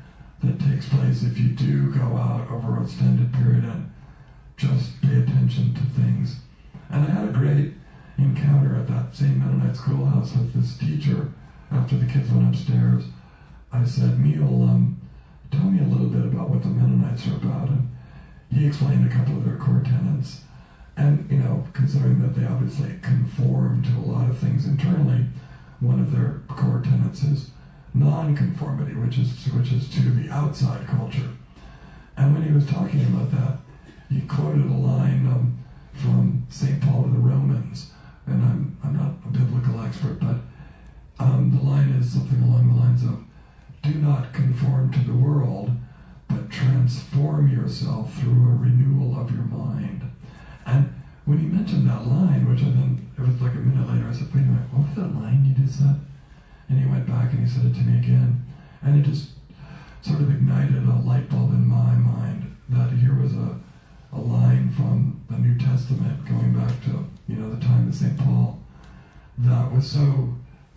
B: that takes place if you do go out over an extended period and just pay attention to things. And I had a great encounter at that same Mennonite schoolhouse with this teacher after the kids went upstairs. I said, Neil, um, tell me a little bit about what the Mennonites are about. And he explained a couple of their core tenets. And, you know, considering that they obviously conform to a lot of things internally, one of their core tenets is non-conformity, which is which is to the outside culture. And when he was talking about that, he quoted a line um, from St. Paul to the Romans, and I'm I'm not a biblical expert, but um, the line is something along the lines of, "Do not conform to the world, but transform yourself through a renewal of your mind." And when he mentioned that line, which I then, it was like a minute later, I said, wait a minute, what was that line you just said? And he went back and he said it to me again. And it just sort of ignited a light bulb in my mind that here was a, a line from the New Testament going back to, you know, the time of St. Paul that was so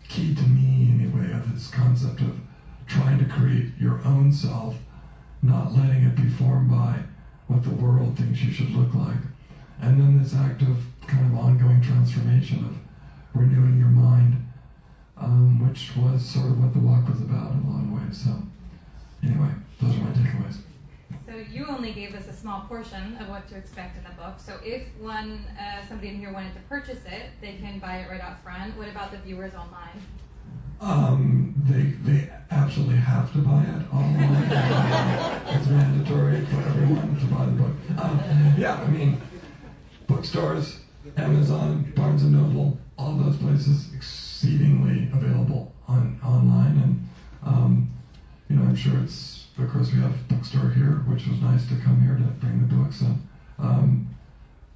B: key to me anyway of this concept of trying to create your own self, not letting it be formed by what the world thinks you should look like. And then this act of kind of ongoing transformation of renewing your mind, um, which was sort of what the walk was about in a lot of ways. So, anyway, those are my takeaways.
A: So you only gave us a small portion of what to expect in the book. So if one uh, somebody in here wanted to purchase it, they can buy it right out front. What about the viewers online?
B: Um, they they absolutely have to buy it online. it's mandatory for everyone to buy the book. Um, yeah, I mean, bookstores, Amazon, Barnes and Noble, all those places exceedingly available on online, and um, you know, I'm sure it's of course we have a bookstore here, which was nice to come here to bring the books and. Um,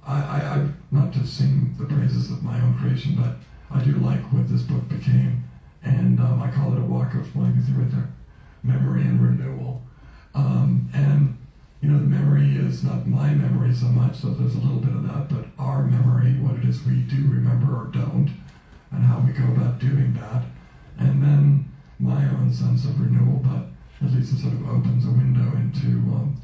B: I, I, I not to sing the praises of my own creation, but I do like what this book became, and um, I call it a walk of see right there, memory and renewal. Um, and you know, the memory is not my memory so much, so there's a little bit of that, but our memory, what it is we do remember or don't, and how we go about doing that, and then my own sense of renewal, but at least it sort of opens a window into um,